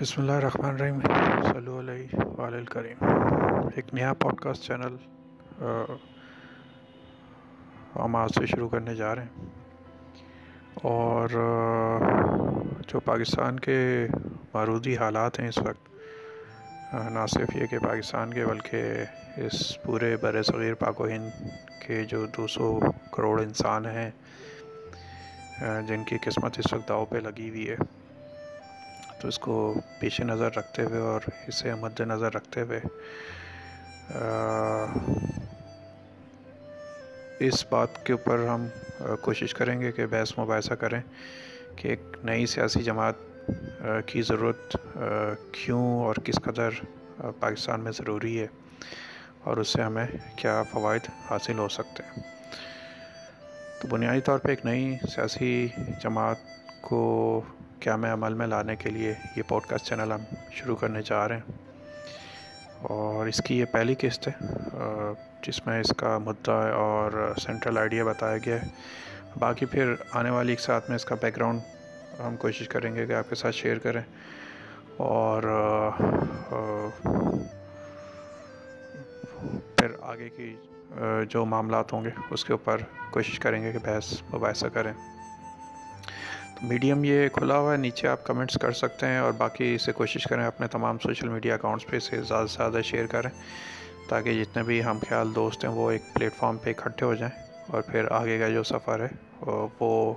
بسم اللہ الرحمن الرحیم۔ صلی علیہ وآلہ الکریم۔ ایک نیا پوڈ کاسٹ چینل ہم آج سے شروع کرنے جا رہے ہیں۔ اور جو پاکستان کے معروضی حالات ہیں اس وقت نہ صرف یہ کہ پاکستان کے بلکہ اس پورے بر صغیر پاک و ہند کے جو دو سو کروڑ انسان ہیں جن کی قسمت اس وقت داؤ پہ لگی ہوئی ہے۔ تو اس کو پیش نظر رکھتے ہوئے اور اسے مد نظر رکھتے ہوئے اس بات کے اوپر ہم کوشش کریں گے کہ بحث مباحثہ کریں کہ ایک نئی سیاسی جماعت کی ضرورت کیوں اور کس قدر پاکستان میں ضروری ہے اور اس سے ہمیں کیا فوائد حاصل ہو سکتے ہیں۔ تو بنیادی طور پہ ایک نئی سیاسی جماعت کو کیا میں عمل میں لانے کے لیے یہ پوڈ کاسٹ چینل ہم شروع کرنے جا رہے ہیں؟ اور اس کی یہ پہلی قسط ہے جس میں اس کا مدعا اور سینٹرل آئیڈیا بتایا گیا ہے۔ باقی پھر آنے والی ایک ساتھ میں اس کا بیک گراؤنڈ ہم کوشش کریں گے کہ آپ کے ساتھ شیئر کریں۔ اور پھر آگے کی جو معاملات ہوں گے، اس کے اوپر کوشش کریں گے کہ بحث مباحثہ کریں۔ میڈیم یہ کھلا ہوا ہے، نیچے آپ کمنٹس کر سکتے ہیں اور باقی اسے کوشش کریں اپنے تمام سوشل میڈیا اکاؤنٹس پہ اسے زیادہ سے زیادہ شیئر کریں تاکہ جتنے بھی ہم خیال دوست ہیں وہ ایک پلیٹ فارم پہ اکٹھے ہو جائیں اور پھر آگے کا جو سفر ہے، وہ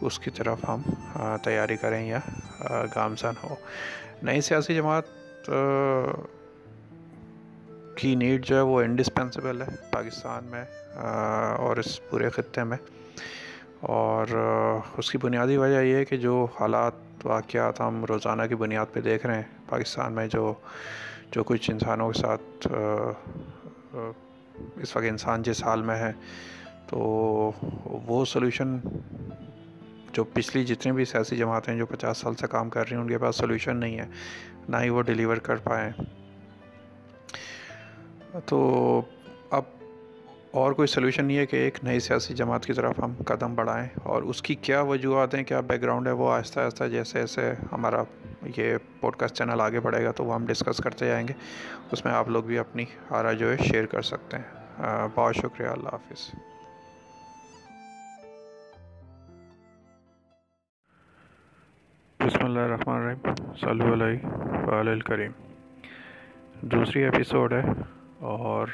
اس کی طرف ہم تیاری کریں یا گامزن ہو۔ نئی سیاسی جماعت کی نیڈ جو ہے وہ انڈسپینسیبل ہے پاکستان میں اور اس پورے خطے میں۔ اور اس کی بنیادی وجہ یہ ہے کہ جو حالات واقعات ہم روزانہ کی بنیاد پہ دیکھ رہے ہیں، پاکستان میں جو جو کچھ انسانوں کے ساتھ اس وقت انسان جس حال میں ہے، تو وہ سلوشن جو پچھلی جتنی بھی سیاسی جماعتیں جو پچاس سال سے کام کر رہی ہیں، ان کے پاس سلوشن نہیں ہے، نہ ہی وہ ڈیلیور کر پائیں تو اور کوئی سلوشن نہیں ہے کہ ایک نئی سیاسی جماعت کی طرف ہم قدم بڑھائیں اور اس کی کیا وجوہات ہیں، کیا بیک گراؤنڈ ہے، وہ آہستہ آہستہ جیسے جیسے ہمارا یہ پوڈ کاسٹ چینل آگے بڑھے گا تو وہ ہم ڈسکس کرتے جائیں گے۔ اس میں آپ لوگ بھی اپنی آرا جو ہے شیئر کر سکتے ہیں۔ بہت شکریہ، اللہ حافظ۔ بسم اللہ الرحمن الرحیم۔ صلی علیہ وآلہ الکریم۔ دوسری ایپیسوڈ ہے اور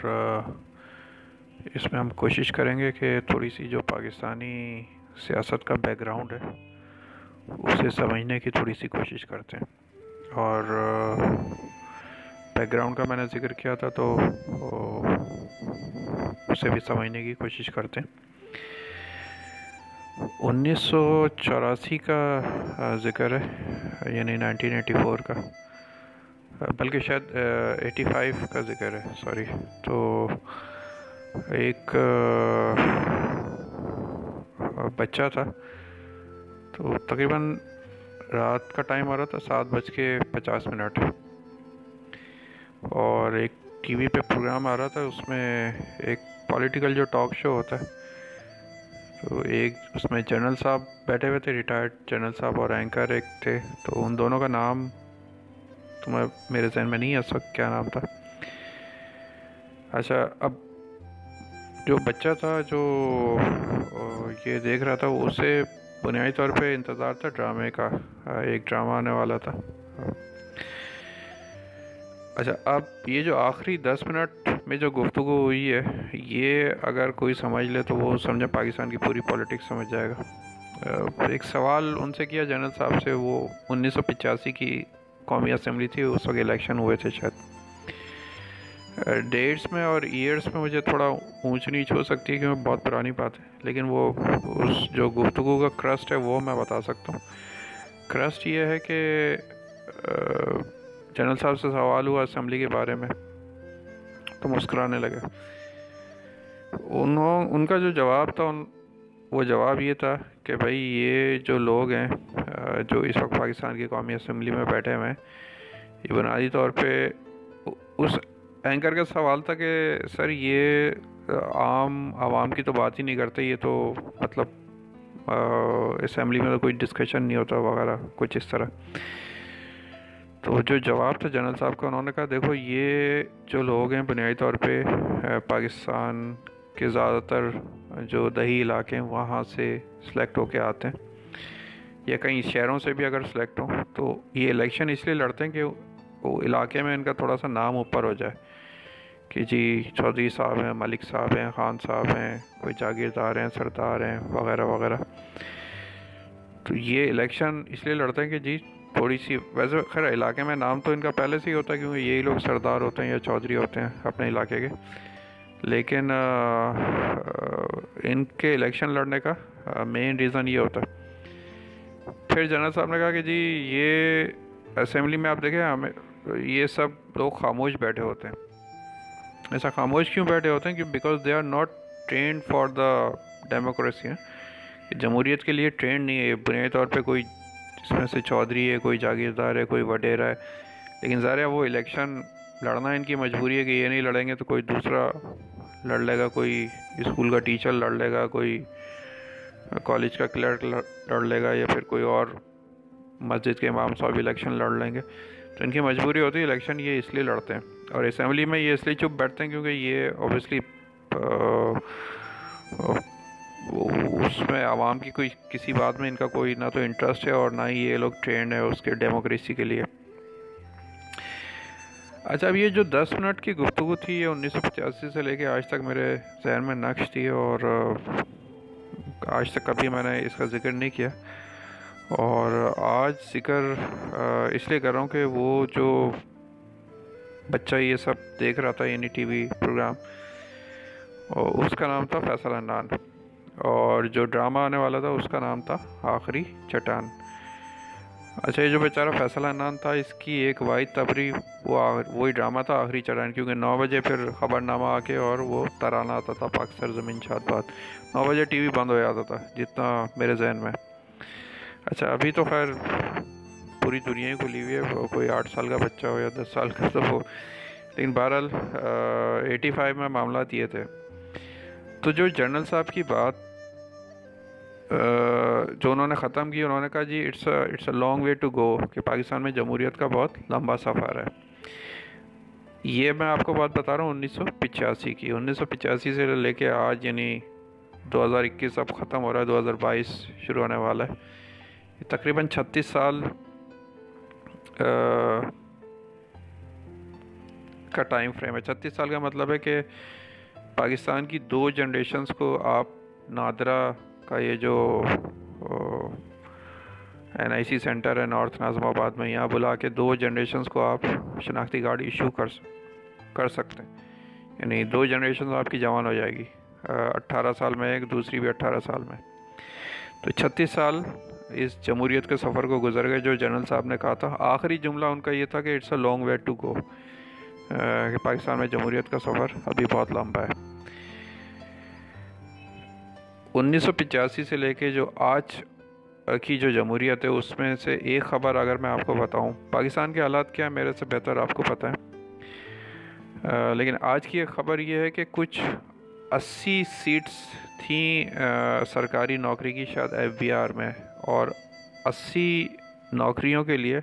اس میں ہم کوشش کریں گے کہ تھوڑی سی جو پاکستانی سیاست کا بیک گراؤنڈ ہے، اسے سمجھنے کی تھوڑی سی کوشش کرتے ہیں۔ اور بیک گراؤنڈ کا میں نے ذکر کیا تھا تو اسے بھی سمجھنے کی کوشش کرتے ہیں۔ انیس سو چوراسی کا ذکر ہے یعنی نائنٹین ایٹی فور کا۔ بلکہ شاید ایٹی فائیو کا ذکر ہے سوری تو ایک بچہ تھا۔ تو تقریباً رات کا ٹائم آ رہا تھا، سات بج کے پچاس منٹ۔ اور ایک ٹی وی پہ پروگرام آ رہا تھا، اس میں ایک پولیٹیکل جو ٹاک شو ہوتا ہے، تو ایک اس میں جنرل صاحب بیٹھے ہوئے تھے، ریٹائرڈ جنرل صاحب اور اینکر ایک تھے۔ تو ان دونوں کا نام تمہیں میرے ذہن میں نہیں ہے، اس وقت کیا نام تھا۔ اچھا اب جو بچہ تھا جو یہ دیکھ رہا تھا، اسے بنیادی طور پہ انتظار تھا ڈرامے کا ایک ڈرامہ آنے والا تھا۔ اچھا اب یہ جو آخری دس منٹ میں جو گفتگو ہوئی ہے، یہ اگر کوئی سمجھ لے تو وہ سمجھے پاکستان کی پوری پولیٹکس سمجھ جائے گا۔ ایک سوال ان سے کیا، جنرل صاحب سے، وہ انیس سو پچاسی کی قومی اسمبلی تھی، اس وقت الیکشن ہوئے تھے شاید۔ ڈیٹس میں اور ایئرس میں مجھے تھوڑا اونچ نیچ ہو سکتی ہے کیونکہ بہت پرانی بات ہے، لیکن وہ اس جو گفتگو کا کرسٹ ہے وہ میں بتا سکتا ہوں۔ کرسٹ یہ ہے کہ جنرل صاحب سے سوال ہوا اسمبلی کے بارے میں، تو مسکرانے لگے انہوں، ان کا جو جواب تھا، ان، وہ جواب یہ تھا کہ بھائی یہ جو لوگ ہیں جو اس وقت پاکستان کی قومی اسمبلی میں بیٹھے ہوئے ہیں، یہ بنیادی طور پہ اس اینکر کا سوال تھا کہ سر یہ عام عوام کی تو بات ہی نہیں کرتے، یہ تو مطلب اسمبلی میں تو کوئی ڈسکشن نہیں ہوتا وغیرہ، کچھ اس طرح۔ تو جو جواب تھا جنرل صاحب کا، انہوں نے کہا، دیکھو، یہ جو لوگ ہیں بنیادی طور پہ پاکستان کے زیادہ تر جو دیہی علاقے ہیں، وہاں سے سلیکٹ ہو کے آتے ہیں۔ یا کئی شہروں سے بھی اگر سلیکٹ ہوں، تو یہ الیکشن اس لیے لڑتے ہیں کہ وہ علاقے میں ان کا تھوڑا سا نام اوپر ہو جائے۔ کہ جی چودھری صاحب ہیں، ملک صاحب ہیں، خان صاحب ہیں، کوئی جاگیردار ہیں، سردار ہیں، وغیرہ وغیرہ۔ تو یہ الیکشن اس لیے لڑتے ہیں کہ جی تھوڑی سی، ویسے خیر، علاقے میں نام تو ان کا پہلے سے ہی ہوتا ہے کیونکہ یہی لوگ سردار ہوتے ہیں یا چودھری ہوتے ہیں اپنے علاقے کے۔ لیکن ان کے الیکشن لڑنے کا مین ریزن یہ ہوتا ہے۔ پھر جنرل صاحب نے کہا کہ جی یہ اسمبلی میں آپ دیکھیں، ہمیں، یہ سب لوگ خاموش بیٹھے ہوتے ہیں۔ ایسا خاموش کیوں بیٹھے ہوتے ہیں کہ because they are not trained for the democracy جمہوریت کے لیے ٹرینڈ نہیں ہے بنیادی طور پہ کوئی جس میں سے چودھری ہے، کوئی جاگیردار ہے، کوئی وڈیرا ہے۔ لیکن ظاہر ہے وہ الیکشن لڑنا ان کی مجبوری ہے کہ یہ نہیں لڑیں گے تو کوئی دوسرا لڑ لے گا، کوئی اسکول کا ٹیچر لڑ لے گا، کوئی کالج کا کلرک لڑ لے گا یا پھر کوئی اور مسجد کے امام صاحب الیکشن لڑ لیں گے۔ تو ان کی مجبوری ہوتی ہے الیکشن یہ اس لیے لڑتے ہیں اور اسمبلی میں یہ اس لیے چپ بیٹھتے ہیں کیونکہ یہ اوبیسلی اس میں عوام کی کوئی کسی بات میں ان کا کوئی نہ تو انٹرسٹ ہے اور نہ ہی یہ لوگ ٹرینڈ ہے اس کے ڈیموکریسی کے لیے۔ اچھا اب یہ جو دس منٹ کی گفتگو تھی، یہ انیس سو پچاسی سے لے کے آج تک میرے ذہن میں نقش تھی اور آج تک کبھی میں نے اس کا ذکر نہیں کیا۔ اور آج ذکر اس لیے کر رہا ہوں کہ وہ جو بچہ یہ سب دیکھ رہا تھا یعنی ٹی وی پروگرام اور اس کا نام تھا فیصل عنان اور جو ڈرامہ آنے والا تھا، اس کا نام تھا آخری چٹان۔ اچھا یہ جو بیچارہ فیصل عنان تھا، اس کی ایک واحد تبری، وہ وہی ڈرامہ تھا آخری چٹان، کیونکہ نو بجے پھر خبر نامہ آ کے اور وہ ترانہ آتا تھا پاک زمین شاد بات۔ نو بجے ٹی وی بند ہو جاتا تھا، جتنا میرے ذہن میں۔ اچھا ابھی تو خیر پوری دنیا ہی کھلی ہوئی ہے کوئی آٹھ سال کا بچہ ہو یا دس سال کا تو ہو لیکن بہرحال ایٹی فائیو میں معاملات یہ تھے۔ تو جو جنرل صاحب کی بات جو انہوں نے ختم کی، انہوں نے کہا جی it's it's a long way to go کہ پاکستان میں جمہوریت کا بہت لمبا سفر ہے۔ یہ میں آپ کو بات بتا رہا ہوں، انیس سو پچاسی کی۔ انیس سو پچاسی سے لے کے آج یعنی دو ہزار اکیس اب ختم ہو رہا ہے، دو ہزار بائیس شروع ہونے والا ہے۔ تقریباً چھتیس سال کا ٹائم فریم ہے۔ چھتیس سال کا مطلب ہے کہ پاکستان کی دو جنریشنز کو آپ نادرہ کا یہ جو این آئی سی سینٹر ہے نارتھ نازم آباد میں یہاں بلا کے دو جنریشنز کو آپ شناختی کارڈ ایشو کر کر سکتے ہیں۔ یعنی دو جنریشنز آپ کی جوان ہو جائے گی۔ اٹھارہ سال میں ایک، دوسری بھی اٹھارہ سال میں۔ تو چھتیس سال اس جمہوریت کے سفر کو گزر گئے، جو جنرل صاحب نے کہا تھا۔ آخری جملہ ان کا یہ تھا کہ it's a long way to go کہ پاکستان میں جمہوریت کا سفر ابھی بہت لمبا ہے۔ انیس سو پچاسی سے لے کے جو آج کی جو جمہوریت ہے، اس میں سے ایک خبر اگر میں آپ کو بتاؤں، پاکستان کے حالات کیا میرے سے بہتر آپ کو پتہ ہے۔ لیکن آج کی ایک خبر یہ ہے کہ کچھ اسی سیٹس تھیں سرکاری نوکری کی، شاید ایف بی آر میں۔ اور اسی نوکریوں کے لیے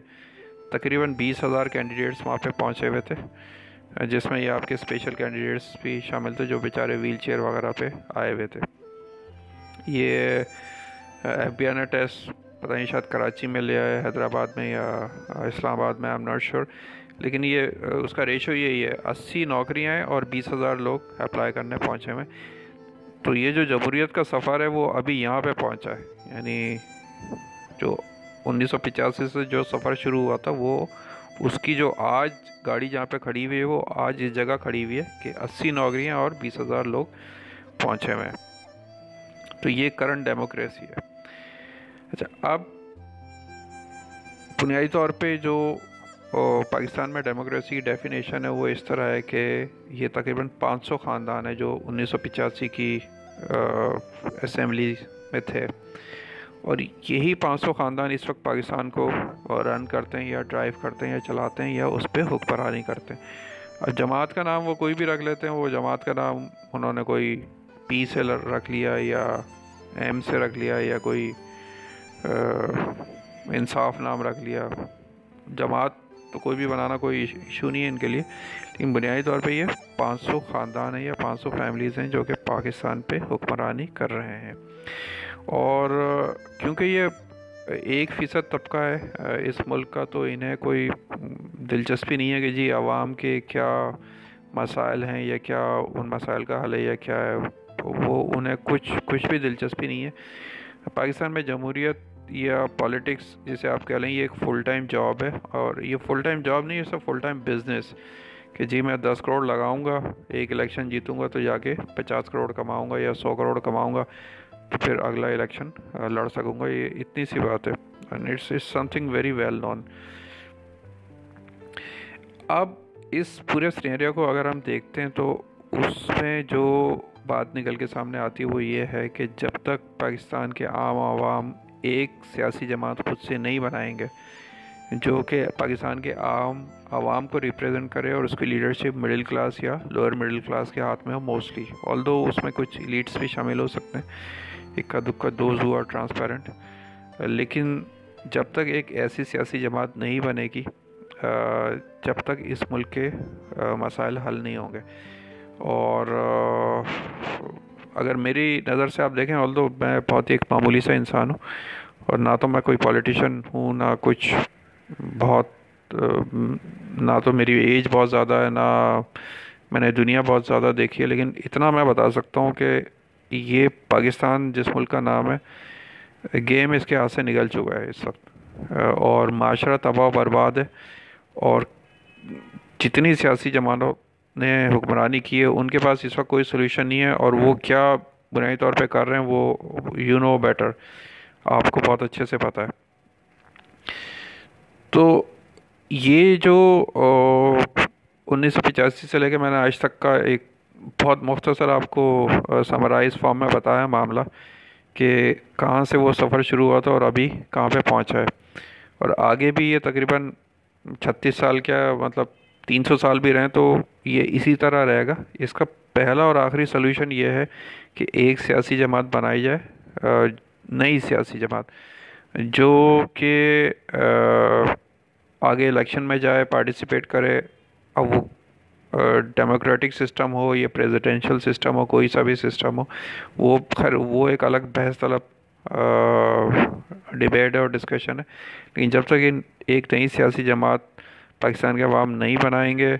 تقریباً بیس ہزار کینڈیڈیٹس وہاں پہ پہنچے ہوئے تھے، جس میں یہ آپ کے اسپیشل کینڈیڈیٹس بھی شامل تھے جو بیچارے ویل چیئر وغیرہ پہ آئے ہوئے تھے۔ یہ ایف بی آر نے ٹیسٹ پتہ نہیں شاید کراچی میں لیا ہے حیدرآباد میں یا اسلام آباد میں آئی ایم ناٹ شیور لیکن یہ، اس کا ریشو یہی ہے، اسی نوکریاں ہیں اور بیس ہزار لوگ اپلائی کرنے پہنچے ہوئے۔ تو یہ جو جمہوریت کا سفر ہے، وہ ابھی یہاں پہ پہنچا ہے یعنی جو انیس سو پچاسی سے جو سفر شروع ہوا تھا، وہ اس کی جو آج گاڑی جہاں پہ کھڑی ہوئی ہے، وہ آج اس جگہ کھڑی ہوئی ہے کہ اسی نوکریاں اور بیس ہزار لوگ پہنچے ہوئے ہیں۔ تو یہ کرنٹ ڈیموکریسی ہے۔ اچھا اب بنیادی طور پہ جو پاکستان میں ڈیموکریسی کی ڈیفینیشن ہے، وہ اس طرح ہے کہ یہ تقریباً پانچ سو خاندان ہے جو انیس سو پچاسی کی اسمبلی میں تھے۔ اور یہی پانچ سو خاندان اس وقت پاکستان کو رن کرتے ہیں یا ڈرائیو کرتے ہیں یا چلاتے ہیں یا اس پہ حکمرانی کرتے ہیں۔ اور جماعت کا نام وہ کوئی بھی رکھ لیتے ہیں، وہ جماعت کا نام انہوں نے کوئی پی سے رکھ لیا یا ایم سے رکھ لیا یا کوئی انصاف نام رکھ لیا۔ جماعت تو کوئی بھی بنانا کوئی ایشو نہیں ہے ان کے لیے، لیکن بنیادی طور پہ یہ پانچ سو خاندان ہیں یا پانچ سو فیملیز ہیں جو کہ پاکستان پہ حکمرانی کر رہے ہیں۔ اور کیونکہ یہ ایک فیصد طبقہ ہے، اس ملک کا تو انہیں کوئی دلچسپی نہیں ہے کہ جی عوام کے کیا مسائل ہیں یا کیا ان مسائل کا حل ہے یا کیا ہے، وہ انہیں کچھ کچھ بھی دلچسپی نہیں ہے۔ پاکستان میں جمہوریت یا پالیٹکس جسے آپ کہہ لیں، یہ ایک فل ٹائم جاب ہے اور یہ فل ٹائم جاب نہیں ہے سب فل ٹائم بزنس کہ جی میں دس کروڑ لگاؤں گا، ایک الیکشن جیتوں گا تو جا کے پچاس کروڑ کماؤں گا یا سو کروڑ کماؤں گا۔ تو پھر اگلا الیکشن لڑ سکوں گا، یہ اتنی سی بات ہے۔ It's is something very well known اب اس پورے سنیریا کو اگر ہم دیکھتے ہیں تو اس میں جو بات نکل کے سامنے آتی ہے، وہ یہ ہے کہ جب تک پاکستان کے عام عوام ایک سیاسی جماعت خود سے نہیں بنائیں گے، جو کہ پاکستان کے عام عوام کو ریپریزنٹ کرے اور اس کی لیڈرشپ مڈل کلاس یا لوور مڈل کلاس کے ہاتھ میں ہو موسٹلی آل دو اس میں کچھ لیڈس بھی شامل ہو سکتے ہیں۔ اکا دکا دوز ہوا ٹرانسپیرنٹ لیکن جب تک ایک ایسی سیاسی جماعت نہیں بنے گی جب تک اس ملک کے مسائل حل نہیں ہوں گے۔ اور اگر میری نظر سے آپ دیکھیں آل دو میں بہت ہی ایک معمولی سا انسان ہوں، اور نہ تو میں کوئی پولیٹیشین ہوں، نہ کچھ بہت نہ تو میری ایج بہت زیادہ ہے، نہ میں نے دنیا بہت زیادہ دیکھی ہے، لیکن اتنا میں بتا سکتا ہوں کہ یہ پاکستان جس ملک کا نام ہے، گیم اس کے ہاتھ سے نکل چکا ہے اس وقت۔ اور معاشرہ تباہ و برباد ہے، اور جتنی سیاسی جماعتوں نے حکمرانی کی ہے، ان کے پاس اس وقت کوئی سلوشن نہیں ہے، اور وہ کیا بنیادی طور پہ کر رہے ہیں، وہ یو نو بیٹر آپ کو بہت اچھے سے پتہ ہے۔ تو یہ جو انیس سو پچاسی سے لے کے میں نے آج تک کا ایک بہت مختصر آپ کو سمرائز فارم میں بتایا معاملہ کہ کہاں سے وہ سفر شروع ہوا تھا اور ابھی کہاں پہ پہنچا ہے۔ اور آگے بھی یہ تقریباً چھتیس سال کیا مطلب تین سو سال بھی رہیں تو یہ اسی طرح رہے گا۔ اس کا پہلا اور آخری سلوشن یہ ہے کہ ایک سیاسی جماعت بنائی جائے نئی سیاسی جماعت، جو کہ آگے الیکشن میں جائے پارٹیسپیٹ کرے، اب وہ ڈیموکریٹک سسٹم ہو یا پریزیڈینشل سسٹم ہو، کوئی سا بھی سسٹم ہو، وہ خیر، وہ ایک الگ بحث طلب ڈبیٹ ہے اور ڈسکشن ہے۔ لیکن جب تک ایک نئی سیاسی جماعت پاکستان کے عوام نہیں بنائیں گے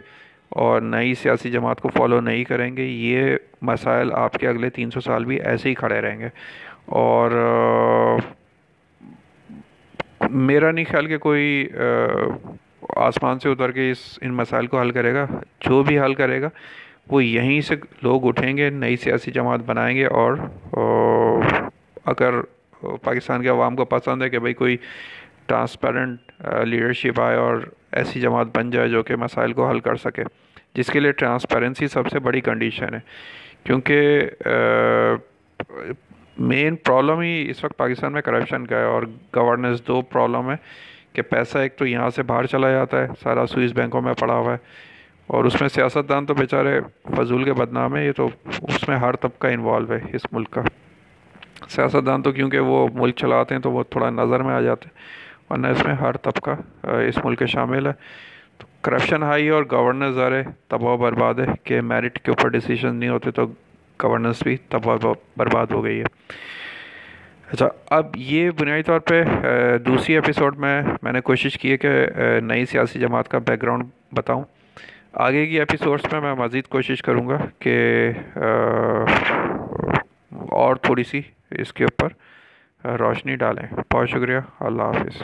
اور نئی سیاسی جماعت کو فالو نہیں کریں گے، یہ مسائل آپ کے اگلے تین سو سال بھی ایسے ہی کھڑے رہیں گے۔ اور میرا نہیں خیال کہ کوئی آسمان سے اتر کے اس ان مسائل کو حل کرے گا، جو بھی حل کرے گا، وہ یہیں سے لوگ اٹھیں گے، نئی سیاسی جماعت بنائیں گے اور اگر پاکستان کے عوام کو پسند ہے کہ بھائی کوئی ٹرانسپیرنٹ لیڈرشپ آئے اور ایسی جماعت بن جائے جو کہ مسائل کو حل کر سکے، جس کے لیے ٹرانسپیرنسی سب سے بڑی کنڈیشن ہے۔ کیونکہ مین پرابلم ہی اس وقت پاکستان میں کرپشن کا ہے اور گورننس دو پرابلم ہے۔ کہ پیسہ ایک تو یہاں سے باہر چلا جاتا ہے، سارا سوئس بینکوں میں پڑا ہوا ہے۔ اور اس میں سیاست دان تو بیچارے فضول کے بدنام ہے یہ تو اس میں ہر طبقہ انوالو ہے اس ملک کا۔ سیاست دان تو کیونکہ وہ ملک چلاتے ہیں تو وہ تھوڑا نظر میں آ جاتے ہیں، ورنہ اس میں ہر طبقہ اس ملک کے شامل ہے۔ تو کرپشن ہائی اور گورننس ذرے تباہ برباد ہے، کہ میرٹ کے اوپر ڈیسیشن نہیں ہوتے تو گورننس بھی تباہ برباد ہو گئی ہے۔ اچھا اب یہ بنیادی طور پہ دوسری ایپیسوڈ میں میں نے کوشش کی ہے کہ نئی سیاسی جماعت کا بیک گراؤنڈ بتاؤں۔ آگے کی ایپیسوڈس میں میں مزید کوشش کروں گا کہ اور تھوڑی سی اس کے اوپر روشنی ڈالیں۔ بہت شکریہ۔ اللہ حافظ۔